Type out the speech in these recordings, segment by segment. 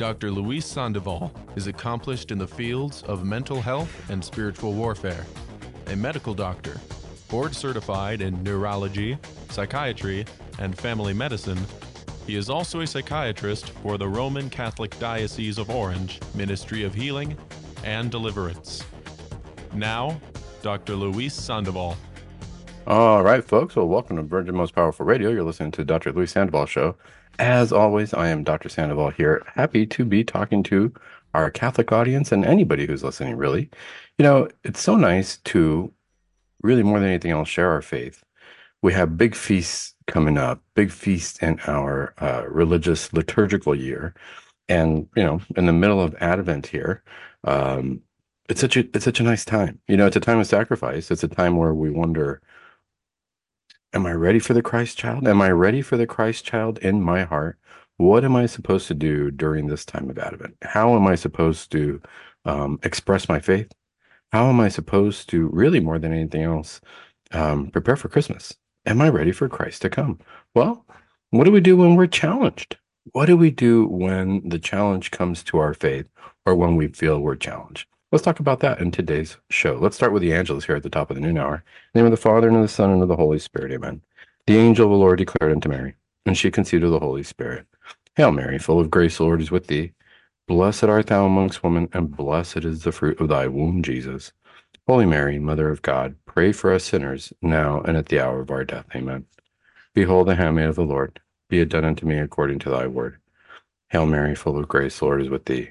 Dr. Luis Sandoval is accomplished in the fields of mental health and spiritual warfare, a medical doctor, board certified in neurology, psychiatry, and family medicine. He is also a psychiatrist for the Roman Catholic Diocese of Orange Ministry of Healing and Deliverance. Now, Dr. Luis Sandoval. All right, folks. Well, welcome to Virgin Most Powerful Radio. You're listening to Dr. Luis Sandoval Show. As always, I am Dr. Sandoval here, happy to be talking to our Catholic audience and anybody who's listening, really. You know, it's so nice to really, more than anything else, share our faith. We have big feasts coming up, big feasts in our uh, religious liturgical year. And, you know, in the middle of Advent here, um, it's such a it's such a nice time. You know, it's a time of sacrifice. It's a time where we wonder, Am I ready for the Christ child? Am I ready for the Christ child in my heart? What am I supposed to do during this time of Advent? How am I supposed to um, express my faith? How am I supposed to, really more than anything else, um, prepare for Christmas? Am I ready for Christ to come? Well, what do we do when we're challenged? What do we do when the challenge comes to our faith or when we feel we're challenged? Let's talk about that in today's show. Let's start with the Angelus here at the top of the noon hour. name of the Father, and of the Son, and of the Holy Spirit. Amen. The angel of the Lord declared unto Mary, and she conceived of the Holy Spirit. Hail Mary, full of grace, the Lord is with thee. Blessed art thou amongst women, and blessed is the fruit of thy womb, Jesus. Holy Mary, Mother of God, pray for us sinners, now and at the hour of our death. Amen. Behold the handmaid of the Lord. Be it done unto me according to thy word. Hail Mary, full of grace, the Lord is with thee.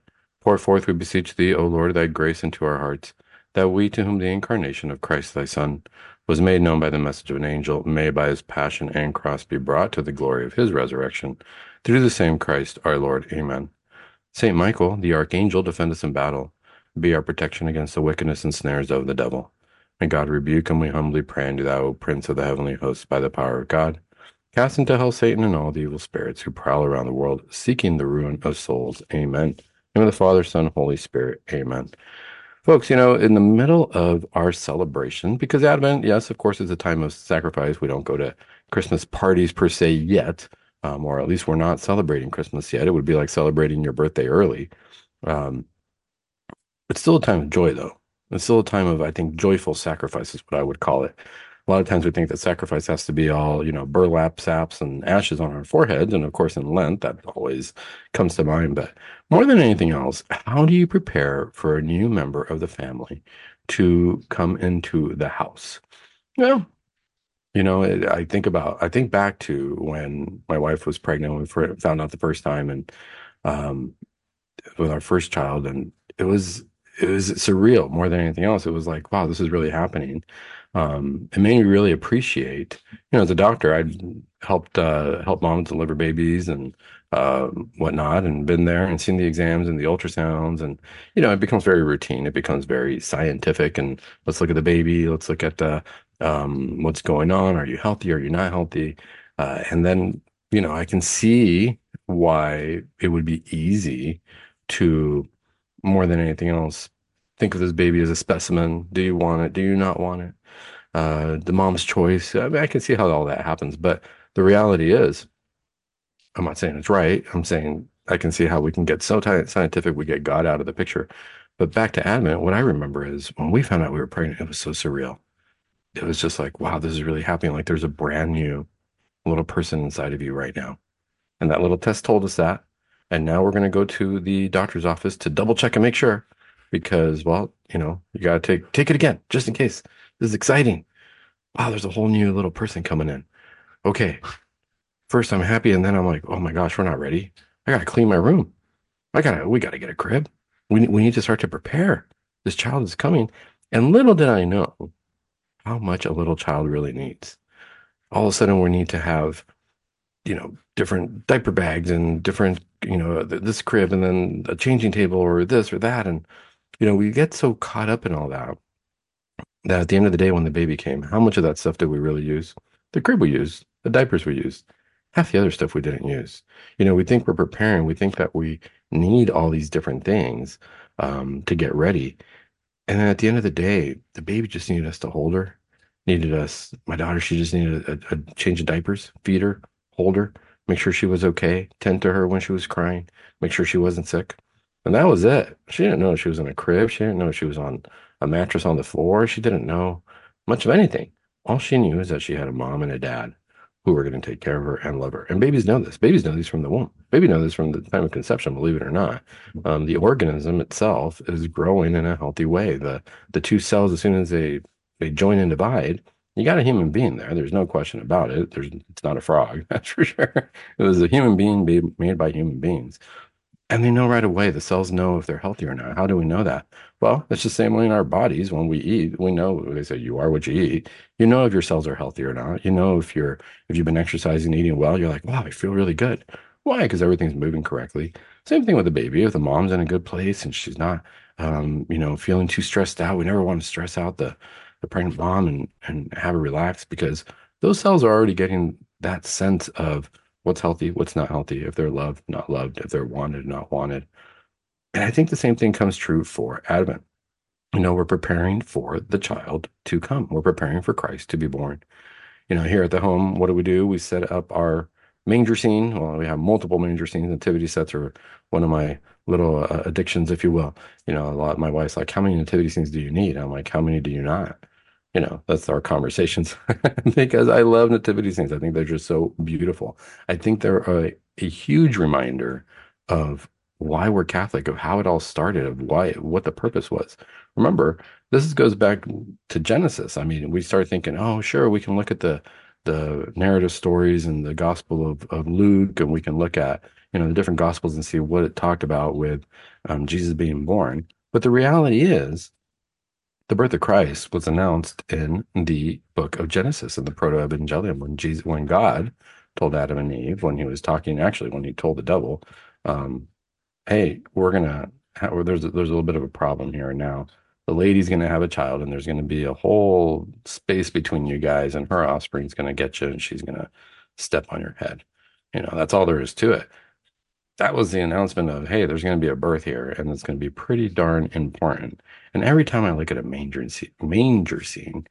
Pour forth, we beseech thee, O Lord, thy grace into our hearts, that we, to whom the incarnation of Christ thy Son was made known by the message of an angel, may by his passion and cross be brought to the glory of his resurrection, through the same Christ our Lord. Amen. Saint Michael, the archangel, defend us in battle. Be our protection against the wickedness and snares of the devil. May God rebuke and we humbly pray unto thou, O Prince of the heavenly hosts, by the power of God. Cast into hell Satan and all the evil spirits who prowl around the world, seeking the ruin of souls. Amen name of the Father, Son, Holy Spirit. Amen. Folks, you know, in the middle of our celebration, because Advent, yes, of course, is a time of sacrifice. We don't go to Christmas parties per se yet, um, or at least we're not celebrating Christmas yet. It would be like celebrating your birthday early. Um, it's still a time of joy, though. It's still a time of, I think, joyful sacrifice is what I would call it a lot of times we think that sacrifice has to be all you know burlap saps and ashes on our foreheads and of course in lent that always comes to mind. But more than anything else how do you prepare for a new member of the family to come into the house? Well you know i think about i think back to when my wife was pregnant when we found out the first time and um with our first child and it was it was surreal. More than anything else it was like wow this is really happening um, it made me really appreciate, you know, as a doctor, I'd helped uh, help moms deliver babies and uh, whatnot, and been there and seen the exams and the ultrasounds, and you know, it becomes very routine. It becomes very scientific, and let's look at the baby. Let's look at uh, um, what's going on. Are you healthy? Are you not healthy? Uh, and then, you know, I can see why it would be easy to more than anything else think of this baby as a specimen. Do you want it? Do you not want it? uh, the mom's choice. I, mean, I can see how all that happens, but the reality is, I'm not saying it's right. I'm saying I can see how we can get so scientific, we get God out of the picture. But back to Advent, what I remember is when we found out we were pregnant, it was so surreal. It was just like, wow, this is really happening. Like there's a brand new little person inside of you right now. And that little test told us that. And now we're going to go to the doctor's office to double check and make sure because, well, you know, you got to take, take it again just in case. This is exciting. Wow, there's a whole new little person coming in. Okay. First, I'm happy, and then I'm like, oh my gosh, we're not ready. I gotta clean my room. I gotta, we gotta get a crib. We we need to start to prepare. This child is coming, and little did I know how much a little child really needs. All of a sudden, we need to have you know, different diaper bags and different, you know, this crib and then a changing table or this or that. And, you know, we get so caught up in all that that at the end of the day, when the baby came, how much of that stuff did we really use? The crib we used, the diapers we used, half the other stuff we didn't use. You know, we think we're preparing, we think that we need all these different things um, to get ready. And then at the end of the day, the baby just needed us to hold her, needed us. My daughter, she just needed a, a change of diapers, feed her, hold her, make sure she was okay, tend to her when she was crying, make sure she wasn't sick. And that was it. She didn't know she was in a crib. She didn't know she was on a mattress on the floor. She didn't know much of anything. All she knew is that she had a mom and a dad who were going to take care of her and love her. And babies know this. Babies know this from the womb. Baby know this from the time of conception, believe it or not. Um, the organism itself is growing in a healthy way. The the two cells, as soon as they they join and divide, you got a human being there. There's no question about it. There's it's not a frog, that's for sure. It was a human being made by human beings. And they know right away, the cells know if they're healthy or not. How do we know that? Well, it's the same way in our bodies. When we eat, we know they say you are what you eat. You know if your cells are healthy or not. You know if you're if you've been exercising, eating well, you're like, wow, I feel really good. Why? Because everything's moving correctly. Same thing with the baby. If the mom's in a good place and she's not um, you know, feeling too stressed out, we never want to stress out the the pregnant mom and and have her relax because those cells are already getting that sense of what's healthy, what's not healthy, if they're loved, not loved, if they're wanted, not wanted. And I think the same thing comes true for Advent. You know, we're preparing for the child to come. We're preparing for Christ to be born. You know, here at the home, what do we do? We set up our manger scene. Well, we have multiple manger scenes. Nativity sets are one of my little uh, addictions, if you will. You know, a lot. My wife's like, "How many nativity scenes do you need?" I'm like, "How many do you not?" You know, that's our conversations because I love nativity scenes. I think they're just so beautiful. I think they're a, a huge reminder of why we're Catholic, of how it all started, of why what the purpose was. Remember, this goes back to Genesis. I mean, we start thinking, oh, sure, we can look at the the narrative stories and the Gospel of, of Luke, and we can look at you know the different Gospels and see what it talked about with um, Jesus being born. But the reality is the birth of Christ was announced in the book of Genesis in the proto-evangelium when Jesus when God told Adam and Eve when he was talking actually when he told the devil um, hey we're gonna there's a, there's a little bit of a problem here now. The lady's gonna have a child and there's gonna be a whole space between you guys and her offspring's gonna get you and she's gonna step on your head. You know that's all there is to it. That was the announcement of hey there's to be a birth here and it's to be pretty darn important and every time i look at a manger scene, manger scene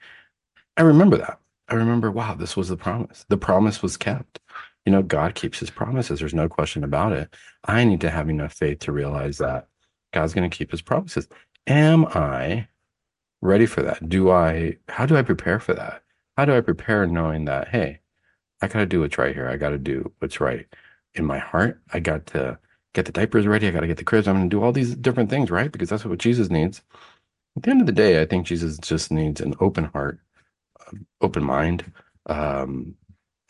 i remember that i remember wow this was the promise the promise was kept you know god keeps his promises there's no question about it i need to have enough faith to realize that god's going to keep his promises am i ready for that do i how do i prepare for that how do i prepare knowing that hey i got to do what's right here i got to do what's right in my heart. I got to get the diapers ready. I got to get the cribs. I'm going to do all these different things, right? Because that's what Jesus needs. At the end of the day, I think Jesus just needs an open heart, um, open mind, um,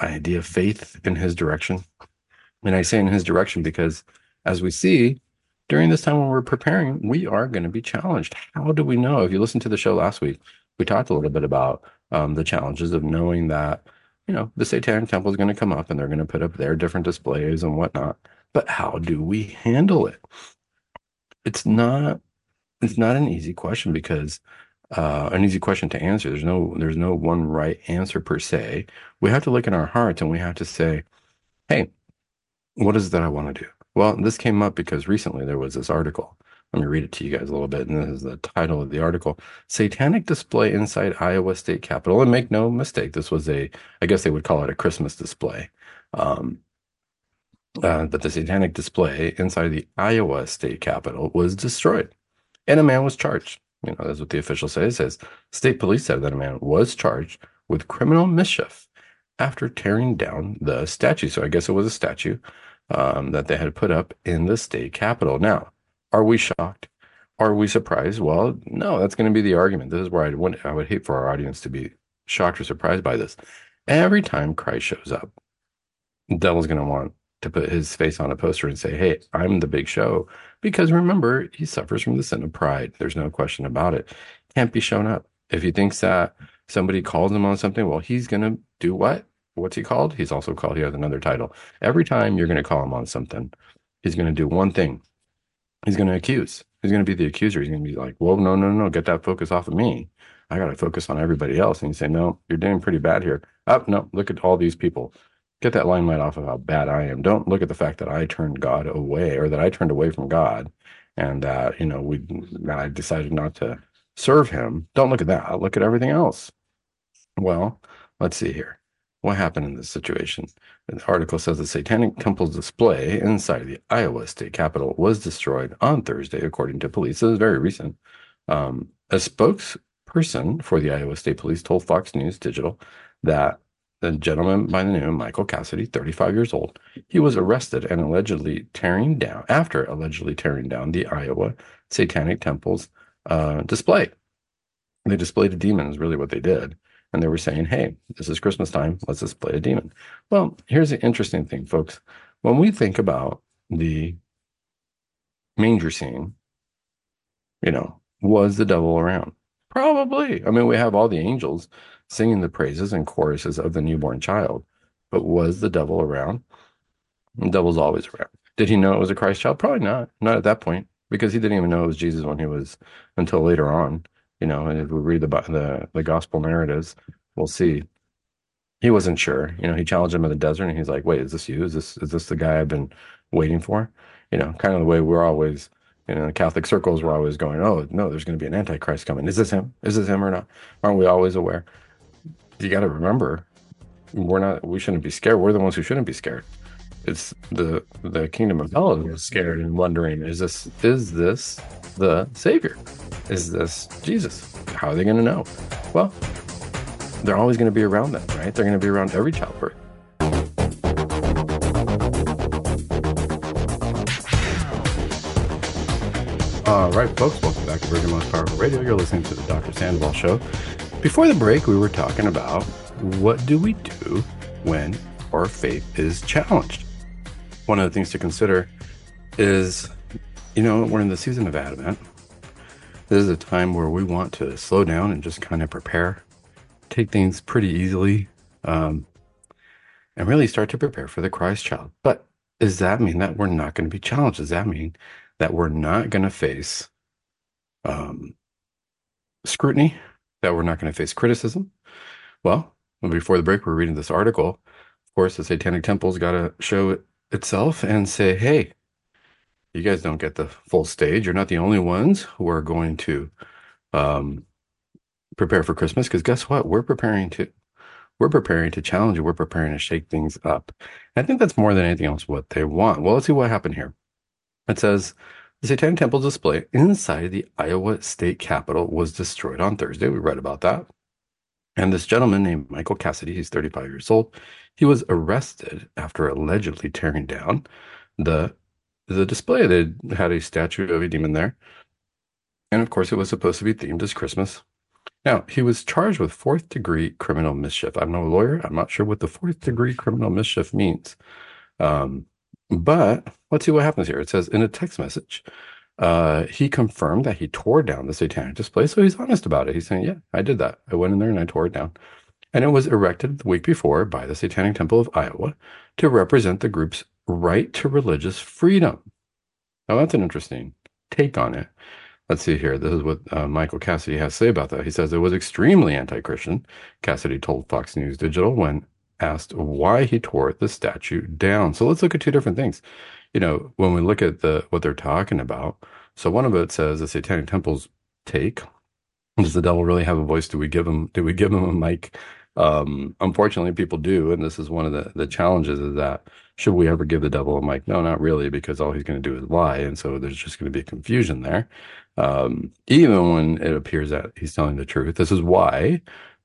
idea of faith in his direction. And I say in his direction because as we see during this time when we're preparing, we are going to be challenged. How do we know? If you listened to the show last week, we talked a little bit about um, the challenges of knowing that you know, the Satanic Temple is going to come up and they're going to put up their different displays and whatnot. But how do we handle it? It's not it's not an easy question because uh, an easy question to answer. There's no there's no one right answer per se. We have to look in our hearts and we have to say, hey, what is it that I want to do? Well, this came up because recently there was this article let me read it to you guys a little bit. And this is the title of the article Satanic Display Inside Iowa State Capitol. And make no mistake, this was a, I guess they would call it a Christmas display. Um, uh, but the satanic display inside the Iowa State Capitol was destroyed. And a man was charged. You know, that's what the official says. It says state police said that a man was charged with criminal mischief after tearing down the statue. So I guess it was a statue um, that they had put up in the state capitol. Now, are we shocked? Are we surprised? Well, no, that's going to be the argument. This is where I'd want, I would hate for our audience to be shocked or surprised by this. Every time Christ shows up, the devil's going to want to put his face on a poster and say, Hey, I'm the big show. Because remember, he suffers from the sin of pride. There's no question about it. Can't be shown up. If he thinks that somebody calls him on something, well, he's going to do what? what's he called? He's also called, he has another title. Every time you're going to call him on something, he's going to do one thing. He's going to accuse. He's going to be the accuser. He's going to be like, "Whoa, no, no, no, get that focus off of me. I got to focus on everybody else." And you say, "No, you're doing pretty bad here." Oh, no, look at all these people. Get that limelight off of how bad I am. Don't look at the fact that I turned God away, or that I turned away from God, and that you know we I decided not to serve Him. Don't look at that. Look at everything else. Well, let's see here. What happened in this situation? The article says the Satanic Temple's display inside the Iowa state capitol was destroyed on Thursday, according to police. This is very recent. Um, a spokesperson for the Iowa State Police told Fox News Digital that the gentleman by the name of Michael Cassidy, 35 years old, he was arrested and allegedly tearing down, after allegedly tearing down the Iowa Satanic Temple's uh, display. They displayed a demon, is really what they did and they were saying, hey, this is Christmas time. Let's display a demon. Well, here's the interesting thing, folks. When we think about the manger scene, you know, was the devil around? Probably. I mean, we have all the angels singing the praises and choruses of the newborn child, but was the devil around? The devil's always around. Did he know it was a Christ child? Probably not. Not at that point, because he didn't even know it was Jesus when he was until later on. You know, and if we read the the the gospel narratives, we'll see. He wasn't sure. You know, he challenged him in the desert, and he's like, "Wait, is this you? Is this is this the guy I've been waiting for?" You know, kind of the way we're always, you know, in Catholic circles, we're always going, "Oh no, there's going to be an antichrist coming. Is this him? Is this him or not?" Aren't we always aware? You got to remember, we're not. We shouldn't be scared. We're the ones who shouldn't be scared. It's the the kingdom of hell is scared and wondering, is this is this the savior? Is this Jesus? How are they going to know? Well, they're always going to be around them, right? They're going to be around every childbirth. All right, folks, welcome back to Virgin Most Powerful Radio. You're listening to the Dr. Sandoval Show. Before the break, we were talking about what do we do when our faith is challenged? One of the things to consider is, you know, we're in the season of Advent. This is a time where we want to slow down and just kind of prepare, take things pretty easily, um, and really start to prepare for the Christ child. But does that mean that we're not going to be challenged? Does that mean that we're not going to face um, scrutiny? That we're not going to face criticism? Well, before the break, we're reading this article. Of course, the Satanic Temple's got to show it itself and say, hey, you guys don't get the full stage. You're not the only ones who are going to um, prepare for Christmas. Because guess what? We're preparing to we're preparing to challenge you. We're preparing to shake things up. And I think that's more than anything else what they want. Well, let's see what happened here. It says the Satanic Temple display inside the Iowa State Capitol was destroyed on Thursday. We read about that. And this gentleman named Michael Cassidy, he's 35 years old, he was arrested after allegedly tearing down the the display. They had a statue of a demon there. And of course, it was supposed to be themed as Christmas. Now, he was charged with fourth degree criminal mischief. I'm no lawyer. I'm not sure what the fourth degree criminal mischief means. Um, but let's see what happens here. It says in a text message, uh, he confirmed that he tore down the satanic display. So he's honest about it. He's saying, Yeah, I did that. I went in there and I tore it down. And it was erected the week before by the Satanic Temple of Iowa to represent the group's right to religious freedom. Now, that's an interesting take on it. Let's see here. This is what uh, Michael Cassidy has to say about that. He says it was extremely anti Christian, Cassidy told Fox News Digital when asked why he tore the statue down. So let's look at two different things. You know, when we look at the what they're talking about, so one of it says the Satanic Temple's take. Does the devil really have a voice? Do we give him do we give him a mic? Um, unfortunately, people do, and this is one of the the challenges of that should we ever give the devil a mic? No, not really, because all he's going to do is lie, and so there's just going to be confusion there. Um, even when it appears that he's telling the truth, this is why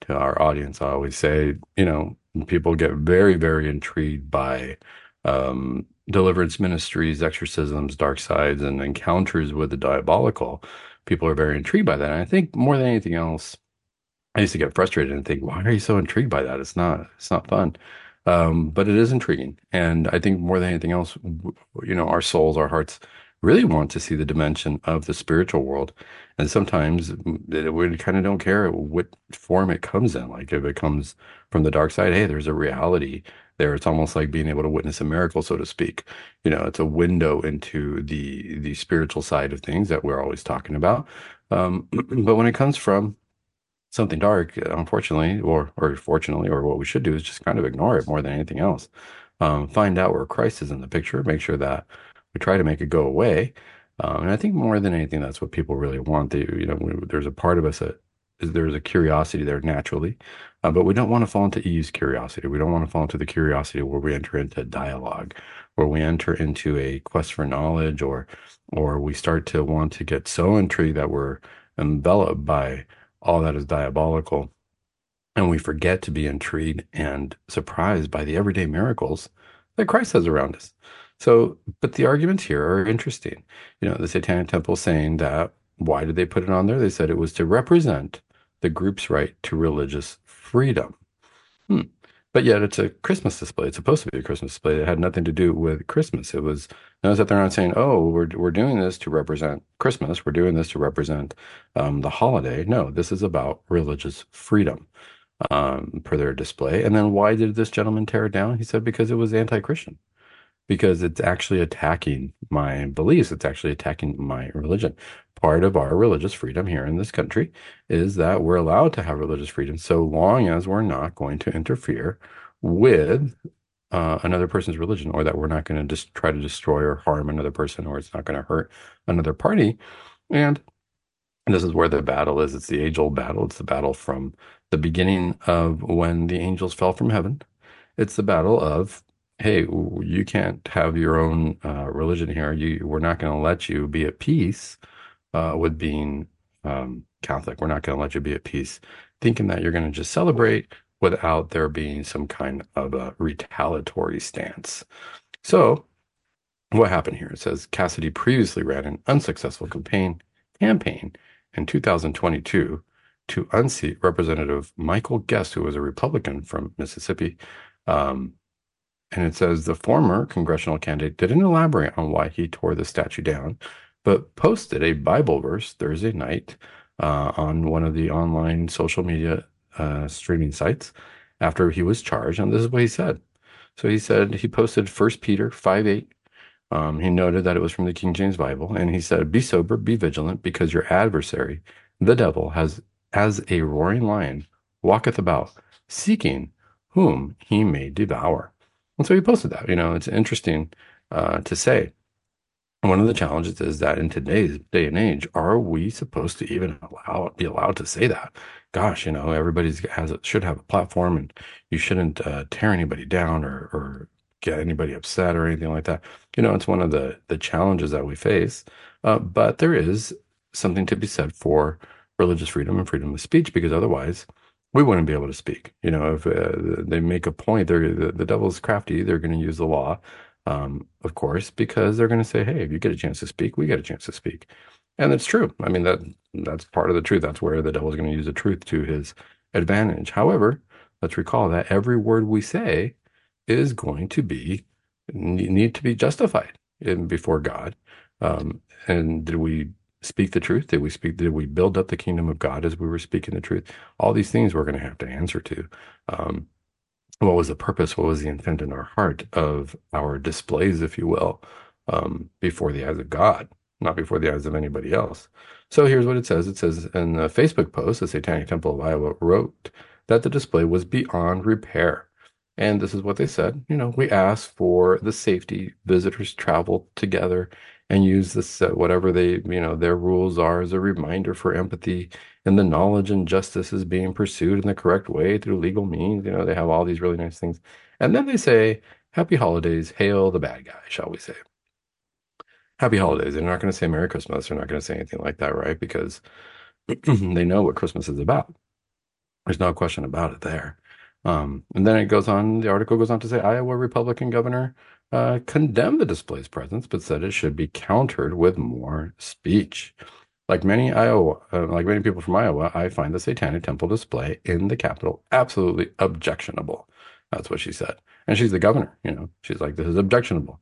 to our audience I always say, you know, people get very very intrigued by um, deliverance ministries, exorcisms, dark sides, and encounters with the diabolical. People are very intrigued by that. And I think more than anything else, I used to get frustrated and think, why are you so intrigued by that? It's not, it's not fun. Um, but it is intriguing. And I think more than anything else, you know, our souls, our hearts really want to see the dimension of the spiritual world. And sometimes we kind of don't care what form it comes in. Like if it comes from the dark side, hey, there's a reality there. It's almost like being able to witness a miracle, so to speak. You know, it's a window into the the spiritual side of things that we're always talking about. Um, but when it comes from something dark, unfortunately, or or fortunately, or what we should do is just kind of ignore it more than anything else. Um, find out where Christ is in the picture. Make sure that we try to make it go away. Um, and I think more than anything, that's what people really want. They, you know, there's a part of us that is there's a curiosity there naturally, uh, but we don't want to fall into Eve's curiosity. We don't want to fall into the curiosity where we enter into dialogue, where we enter into a quest for knowledge, or or we start to want to get so intrigued that we're enveloped by all that is diabolical, and we forget to be intrigued and surprised by the everyday miracles that Christ has around us. So, but the arguments here are interesting. You know, the Satanic Temple saying that why did they put it on there? They said it was to represent the group's right to religious freedom. Hmm. But yet it's a Christmas display. It's supposed to be a Christmas display. It had nothing to do with Christmas. It was notice that they're not saying, "Oh, we're we're doing this to represent Christmas. We're doing this to represent um, the holiday." No, this is about religious freedom um, per their display. And then why did this gentleman tear it down? He said because it was anti-Christian because it's actually attacking my beliefs. It's actually attacking my religion. Part of our religious freedom here in this country is that we're allowed to have religious freedom so long as we're not going to interfere with uh, another person's religion or that we're not going to just try to destroy or harm another person or it's not going to hurt another party. And this is where the battle is. It's the age old battle. It's the battle from the beginning of when the angels fell from heaven. It's the battle of hey, you can't have your own uh, religion here. You, we're not going to let you be at peace uh, with being um, Catholic. We're not going to let you be at peace, thinking that you're going to just celebrate without there being some kind of a retaliatory stance. So, what happened here? It says Cassidy previously ran an unsuccessful campaign campaign in 2022 to unseat Representative Michael Guest, who was a Republican from Mississippi. Um, and it says the former congressional candidate didn't elaborate on why he tore the statue down, but posted a Bible verse Thursday night uh, on one of the online social media uh, streaming sites after he was charged. And this is what he said. So he said he posted 1 Peter 5 8. Um, he noted that it was from the King James Bible. And he said, Be sober, be vigilant, because your adversary, the devil, has as a roaring lion walketh about, seeking whom he may devour. And so he posted that. You know, it's interesting uh, to say. One of the challenges is that in today's day and age, are we supposed to even allow be allowed to say that? Gosh, you know, everybody's has should have a platform, and you shouldn't uh, tear anybody down or or get anybody upset or anything like that. You know, it's one of the the challenges that we face. Uh, but there is something to be said for religious freedom and freedom of speech, because otherwise, we wouldn't be able to speak. You know, if uh, they make a point, they're the, the devil's crafty. They're going to use the law, um, of course, because they're going to say, "Hey, if you get a chance to speak, we get a chance to speak," and it's true. I mean that that's part of the truth. That's where the devil's going to use the truth to his advantage. However, let's recall that every word we say is going to be need to be justified in before God. Um, and did we speak the truth? Did we speak? Did we build up the kingdom of God as we were speaking the truth? All these things we're going to have to answer to. Um, what was the purpose? What was the intent in our heart of our displays, if you will, um, before the eyes of God, not before the eyes of anybody else? So here's what it says. It says in the Facebook post, the Satanic Temple of Iowa wrote that the display was beyond repair. And this is what they said. You know, we asked for the safety visitors travel together and use this uh, whatever they you know their rules are as a reminder for empathy and the knowledge and justice is being pursued in the correct way through legal means you know they have all these really nice things. And then they say happy holidays hail the bad guy shall we say. Happy holidays. They're not going to say merry christmas. They're not going to say anything like that right? Because they know what christmas is about. There's no question about it there um, and then it goes on the article goes on to say iowa republican governor uh, condemned the display's presence, but said it should be countered with more speech. Like many Iowa, uh, like many people from Iowa, I find the Satanic Temple display in the Capitol absolutely objectionable. That's what she said, and she's the governor. You know, she's like, this is objectionable.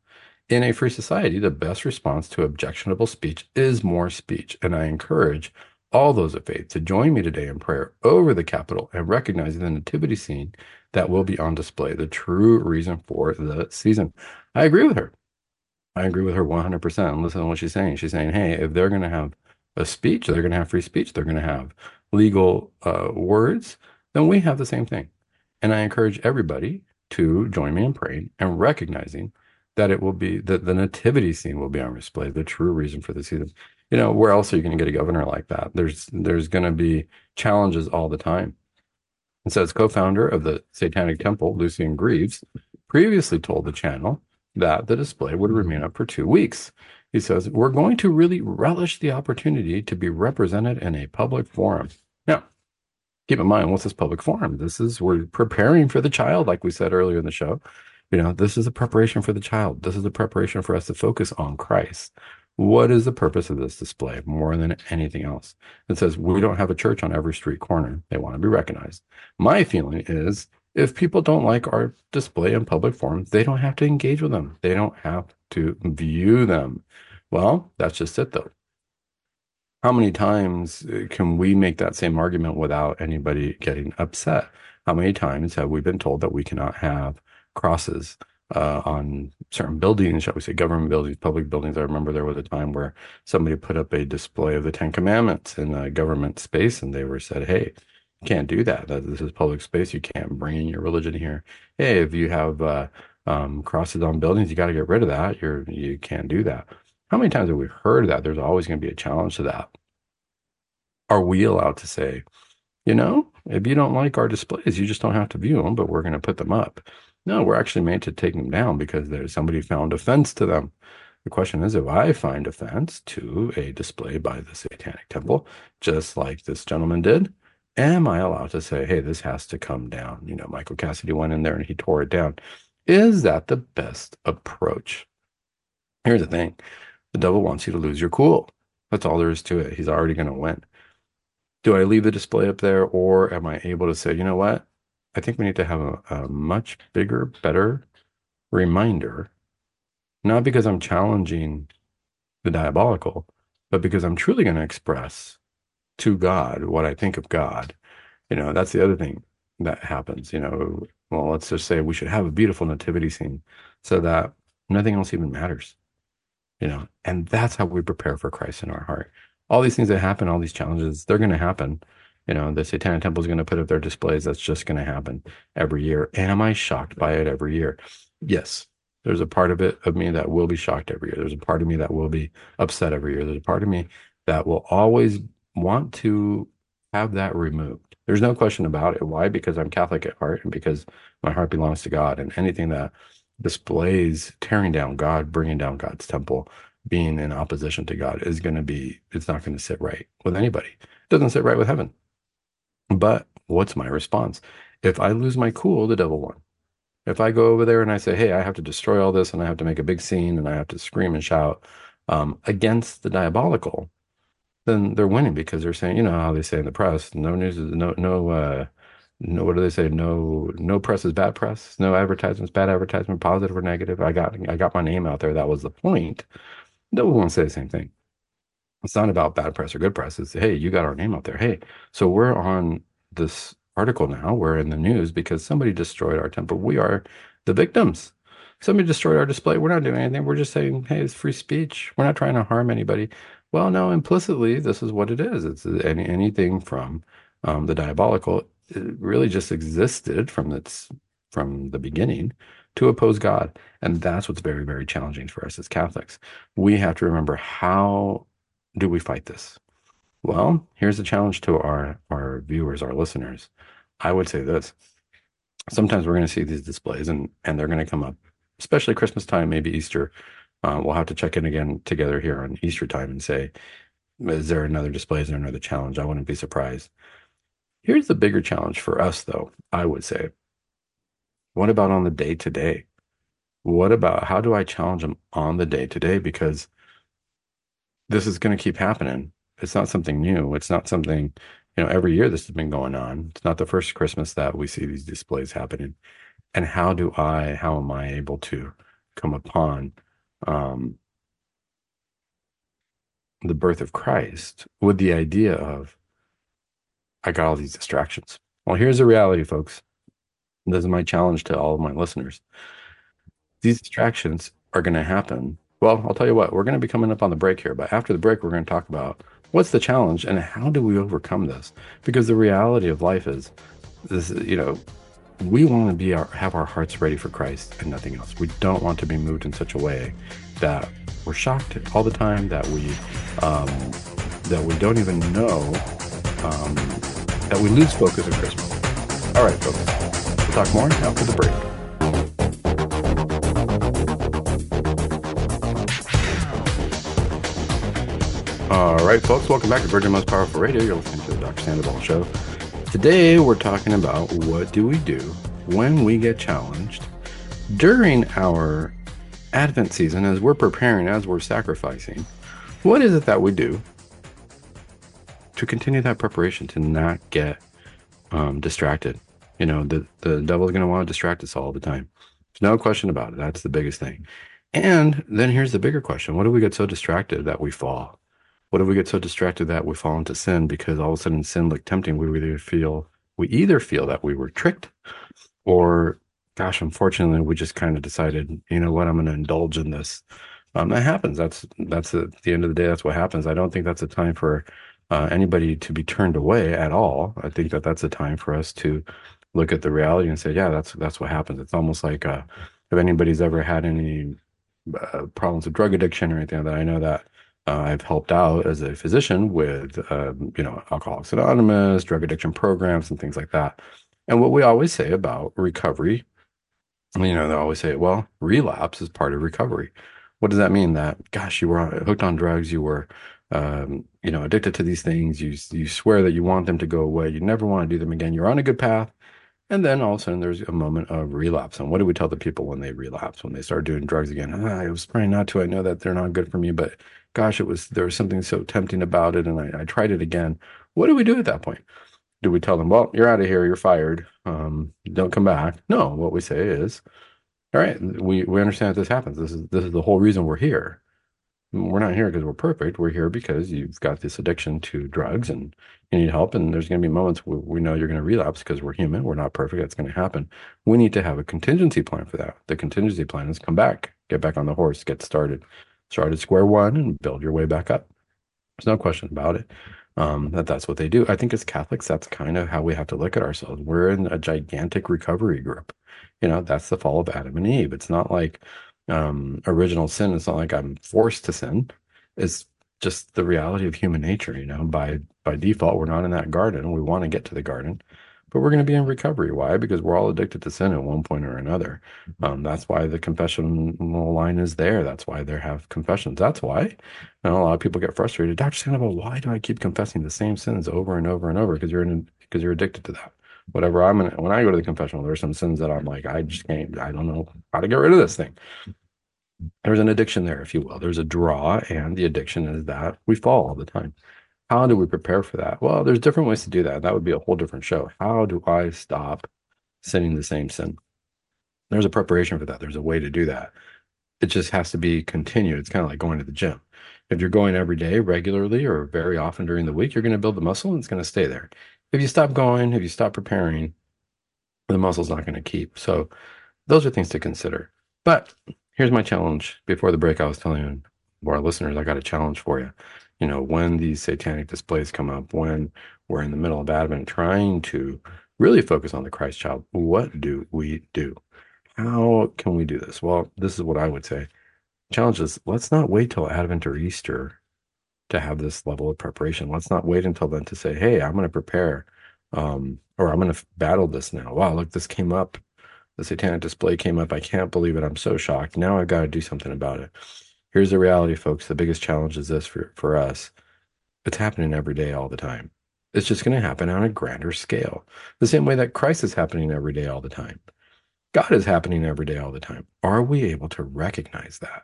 In a free society, the best response to objectionable speech is more speech. And I encourage all those of faith to join me today in prayer over the Capitol and recognizing the nativity scene that will be on display, the true reason for the season. I agree with her. I agree with her 100%. Listen to what she's saying. She's saying, hey, if they're going to have a speech, they're going to have free speech, they're going to have legal uh, words, then we have the same thing. And I encourage everybody to join me in praying and recognizing that it will be that the nativity scene will be on display, the true reason for the season. You know, where else are you going to get a governor like that? There's there's going to be challenges all the time. And so, as co-founder of the Satanic Temple, Lucien Greaves previously told the channel that the display would remain up for two weeks. He says, We're going to really relish the opportunity to be represented in a public forum. Now, keep in mind, what's this public forum? This is, we're preparing for the child, like we said earlier in the show. You know, this is a preparation for the child. This is a preparation for us to focus on Christ. What is the purpose of this display more than anything else? It says we don't have a church on every street corner. They want to be recognized. My feeling is if people don't like our display in public forums, they don't have to engage with them. They don't have to view them. Well, that's just it though. How many times uh, can we make that same argument without anybody getting upset? How many times have we been told that we cannot have crosses uh, on certain buildings, shall we say, government buildings, public buildings? I remember there was a time where somebody put up a display of the Ten Commandments in a government space, and they were said, "Hey, you can't do that. This is public space. You can't bring in your religion here. Hey, if you have uh, um, crosses on buildings, you got to get rid of that. You're you can't do that. How many times have we heard that? There's always going to be a challenge to that. Are we allowed to say, you know, if you don't like our displays, you just don't have to view them, but we're going to put them up? No, we're actually made to take them down because there's somebody found offense to them. The question is if I find offense to a display by the Satanic Temple, just like this gentleman did, am I allowed to say, hey, this has to come down? You know, Michael Cassidy went in there and he tore it down. Is that the best approach? Here's the thing the devil wants you to lose your cool. That's all there is to it. He's already going to win. Do I leave the display up there or am I able to say, you know what? I think we need to have a, a much bigger, better reminder, not because I'm challenging the diabolical, but because I'm truly going to express to God what I think of God. You know, that's the other thing that happens. You know, well, let's just say we should have a beautiful nativity scene so that nothing else even matters. You know, and that's how we prepare for Christ in our heart. All these things that happen, all these challenges, they're going to happen. You know, the Satanic Temple is going to put up their displays. That's just going to happen every year. Am I shocked by it every year? Yes. There's a part of it of me that will be shocked every year. There's a part of me that will be upset every year. There's a part of me that will always want to have that removed. There's no question about it. Why? Because I'm Catholic at heart and because my heart belongs to God. And anything that displays tearing down God, bringing down God's temple, being in opposition to God is going to be, it's not going to sit right with anybody. It doesn't sit right with heaven. But what's my response? If I lose my cool, the devil won. If I go over there and I say, hey, I have to destroy all this and I have to make a big scene and I have to scream and shout um, against the diabolical, then they're winning because they're saying, you know how they say in the press, no news is no no uh no what do they say? No no press is bad press, no advertisements bad advertisement, positive or negative. I got I got my name out there. That was the point. No one to say the same thing. It's not about bad press or good press. It's hey, you got our name out there. Hey, so we're on this article now. We're in the news because somebody destroyed our temple. We are the victims. Somebody destroyed our display. We're not doing anything. We're just saying, hey, it's free speech. We're not trying to harm anybody. Well, no, implicitly, this is what it is. It's any, anything from um, the diabolical. It really just existed from its from the beginning to oppose God, and that's what's very, very challenging for us as Catholics. We have to remember how do we fight this. Well, here's a challenge to our our viewers, our listeners. I would say this: sometimes we're going to see these displays, and and they're going to come up, especially Christmas time, maybe Easter uh, we'll have to check in again together here on Easter time and say, is there another display? Is there another challenge? I wouldn't be surprised. Here's the bigger challenge for us, though, I would say. What about on the day to day? What about how do I challenge them on the day to day? Because this is going to keep happening. It's not something new. It's not something, you know, every year this has been going on. It's not the first Christmas that we see these displays happening. And how do I, how am I able to come upon um, the birth of Christ with the idea of, I got all these distractions. Well, here's the reality, folks. This is my challenge to all of my listeners. These distractions are going to happen. Well, I'll tell you what, we're going to be coming up on the break here, but after the break, we're going to talk about what's the challenge and how do we overcome this? Because the reality of life is this, you know, we want to be our, have our hearts ready for Christ and nothing else. We don't want to be moved in such a way that we're shocked all the time that we um, that we don't even know um, that we lose focus of Christmas. All right, folks. We'll talk more after the break. All right, folks, welcome back to Virgin Most Powerful Radio. You're listening to the Dr. Sandoval Show. Today, we're talking about what do we do when we get challenged during our Advent season as we're preparing, as we're sacrificing. What is it that we do to continue that preparation to not get um, distracted? You know, the, the devil is going to want to distract us all the time. There's no question about it. That's the biggest thing. And then here's the bigger question What do we get so distracted that we fall? What if we get so distracted that we fall into sin because all of a sudden sin looked tempting? We either feel we either feel that we were tricked, or gosh, unfortunately, we just kind of decided, you know what, I'm going to indulge in this. Um, that happens. That's that's at the end of the day. That's what happens. I don't think that's a time for uh, anybody to be turned away at all. I think that that's a time for us to look at the reality and say, yeah, that's that's what happens. It's almost like uh, if anybody's ever had any uh, problems with drug addiction or anything like that, I know that uh, I've helped out as a physician with, um, you know, Alcoholics Anonymous, drug addiction programs, and things like that. And what we always say about recovery, you know, they always say, well, relapse is part of recovery. What does that mean? That, gosh, you were hooked on drugs, you were, um, you know, addicted to these things. You you swear that you want them to go away. You never want to do them again. You're on a good path, and then all of a sudden, there's a moment of relapse. And what do we tell the people when they relapse, when they start doing drugs again? Ah, I was praying not to. I know that they're not good for me, but gosh, it was there was something so tempting about it, and I, I tried it again. What do we do at that point? Do we tell them, well, you're out of here, you're fired, um, don't come back? No, what we say is, all right, we we understand that this happens. This is this is the whole reason we're here. We're not here because we're perfect. We're here because you've got this addiction to drugs and you need help. And there's going to be moments where we know you're going to relapse because we're human. We're not perfect. That's going to happen. We need to have a contingency plan for that. The contingency plan is come back, get back on the horse, get started start at square one and build your way back up. There's no question about it. Um, that that's what they do. I think as Catholics, that's kind of how we have to look at ourselves. We're in a gigantic recovery group. You know, that's the fall of Adam and Eve. It's not like um, original sin. It's not like I'm forced to sin. It's just the reality of human nature. You know, by by default, we're not in that garden. We want to get to the garden, but we're going to be in recovery. Why? Because we're all addicted to sin at one point or another. Mm-hmm. Um, that's why the confessional line is there. That's why they have confessions. That's why you know, a lot of people get frustrated. Dr. Sandoval, why do I keep confessing the same sins over and over and over? Because you're in, because you're addicted to that. Whatever I'm gonna, when I go to the confessional, there's some sins that I'm like, I just can't, I don't know how to get rid of this thing. There's an addiction there, if you will. There's a draw, and the addiction is that we fall all the time. How do we prepare for that? Well, there's different ways to do that. That would be a whole different show. How do I stop sinning the same sin? There's a preparation for that. There's a way to do that. It just has to be continued. It's kind of like going to the gym. If you're going every day, regularly, or very often during the week, you're going to build the muscle and it's going to stay there. If you stop going, if you stop preparing, the muscle's not going to keep. So those are things to consider. But here's my challenge. Before the break, I was telling you, our listeners, I got a challenge for you you know, when these satanic displays come up, when we're in the middle of Advent trying to really focus on the Christ child, what do we do? How can we do this? Well, this is what I would say. Challenge is let's not wait till Advent or Easter to have this level of preparation. Let's not wait until then to say, hey, I'm going to prepare um, or I'm going to battle this now. Wow, look, this came up. The satanic display came up. I can't believe it. I'm so shocked. Now I've got to do something about it. Here's the reality, folks. The biggest challenge is this for, for us. It's happening every day, all the time. It's just going to happen on a grander scale. The same way that Christ is happening every day, all the time. God is happening every day, all the time. Are we able to recognize that?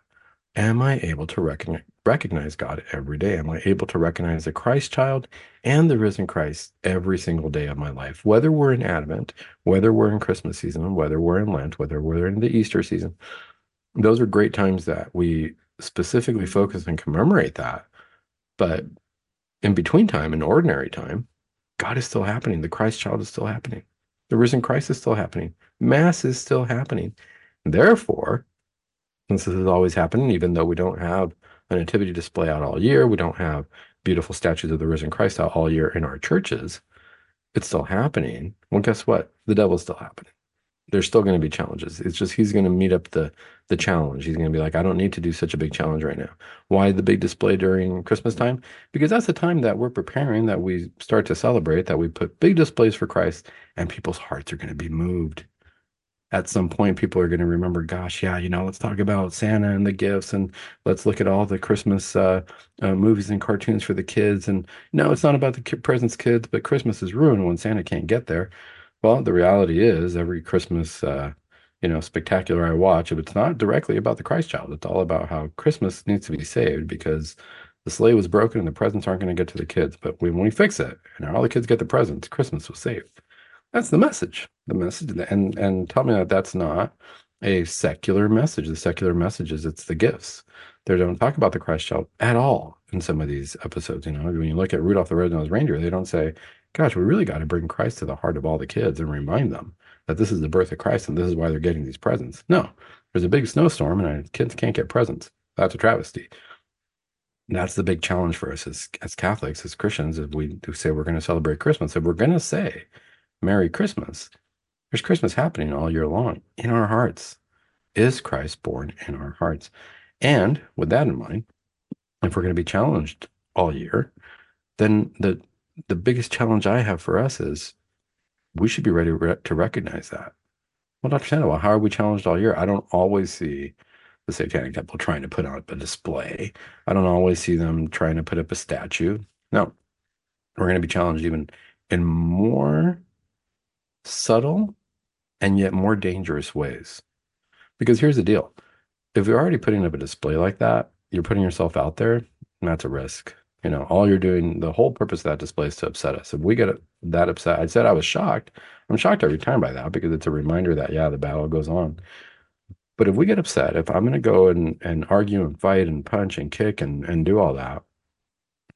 Am I able to recognize, recognize God every day? Am I able to recognize the Christ child and the risen Christ every single day of my life? Whether we're in Advent, whether we're in Christmas season, whether we're in Lent, whether we're in the Easter season, those are great times that we specifically focus and commemorate that. But in between time, in ordinary time, God is still happening. The Christ child is still happening. The risen Christ is still happening. Mass is still happening. Therefore, since this is always happening, even though we don't have a nativity display out all year, we don't have beautiful statues of the risen Christ out all year in our churches, it's still happening. Well, guess what? The devil's still happening there's still going to be challenges. It's just he's going to meet up the the challenge. He's going to be like, I don't need to do such a big challenge right now. Why the big display during Christmas time? Because that's the time that we're preparing, that we start to celebrate, that we put big displays for Christ, and people's hearts are going to be moved. At some point, people are going to remember, gosh, yeah, you know, let's talk about Santa and the gifts, and let's look at all the Christmas uh, uh, movies and cartoons for the kids. And no, it's not about the presents, kids, but Christmas is ruined when Santa can't get there. Well, the reality is every Christmas, uh, you know, spectacular I watch, if it's not directly about the Christ child, it's all about how Christmas needs to be saved because the sleigh was broken and the presents aren't going to get to the kids. But when we fix it and all the kids get the presents, Christmas was saved. That's the message. The message, and and tell me that that's not a secular message. The secular message is it's the gifts. They don't talk about the Christ child at all in some of these episodes. You know, when you look at Rudolph the Red-Nosed Reindeer, they don't say, gosh, we really got to bring Christ to the heart of all the kids and remind them that this is the birth of Christ and this is why they're getting these presents. No, there's a big snowstorm and kids can't get presents. That's a travesty. And that's the big challenge for us as, as Catholics, as Christians, if we say we're going to celebrate Christmas, if we're going to say Merry Christmas, there's Christmas happening all year long in our hearts. Is Christ born in our hearts? And with that in mind, if we're going to be challenged all year, then the the biggest challenge I have for us is we should be ready to recognize that. Well, Dr. Sandoval, how are we challenged all year? I don't always see the Satanic Temple trying to put on a display. I don't always see them trying to put up a statue. No, we're going to be challenged even in more subtle and yet more dangerous ways. Because here's the deal if you're already putting up a display like that, you're putting yourself out there, and that's a risk. You know, all you're doing, the whole purpose of that display is to upset us. If we get that upset, I said I was shocked. I'm shocked every time by that because it's a reminder that, yeah, the battle goes on. But if we get upset, if I'm going to go and, and argue and fight and punch and kick and, and do all that,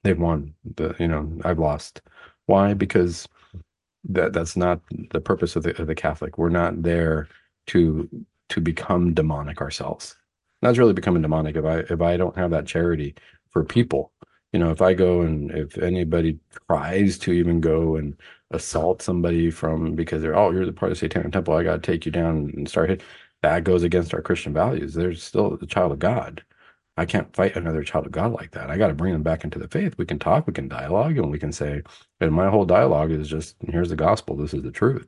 they've won. The, you know, I've lost. Why? Because that that's not the purpose of the, of the Catholic. We're not there to to become demonic ourselves. That's really becoming demonic if I if I don't have that charity for people you know, if I go and if anybody tries to even go and assault somebody from because they're oh you're the part of the Satanic Temple, I got to take you down and start hit. That goes against our Christian values. they're still the child of God. I can't fight another child of God like that. I got to bring them back into the faith. We can talk, we can dialogue, and we can say, and my whole dialogue is just here's the gospel. This is the truth.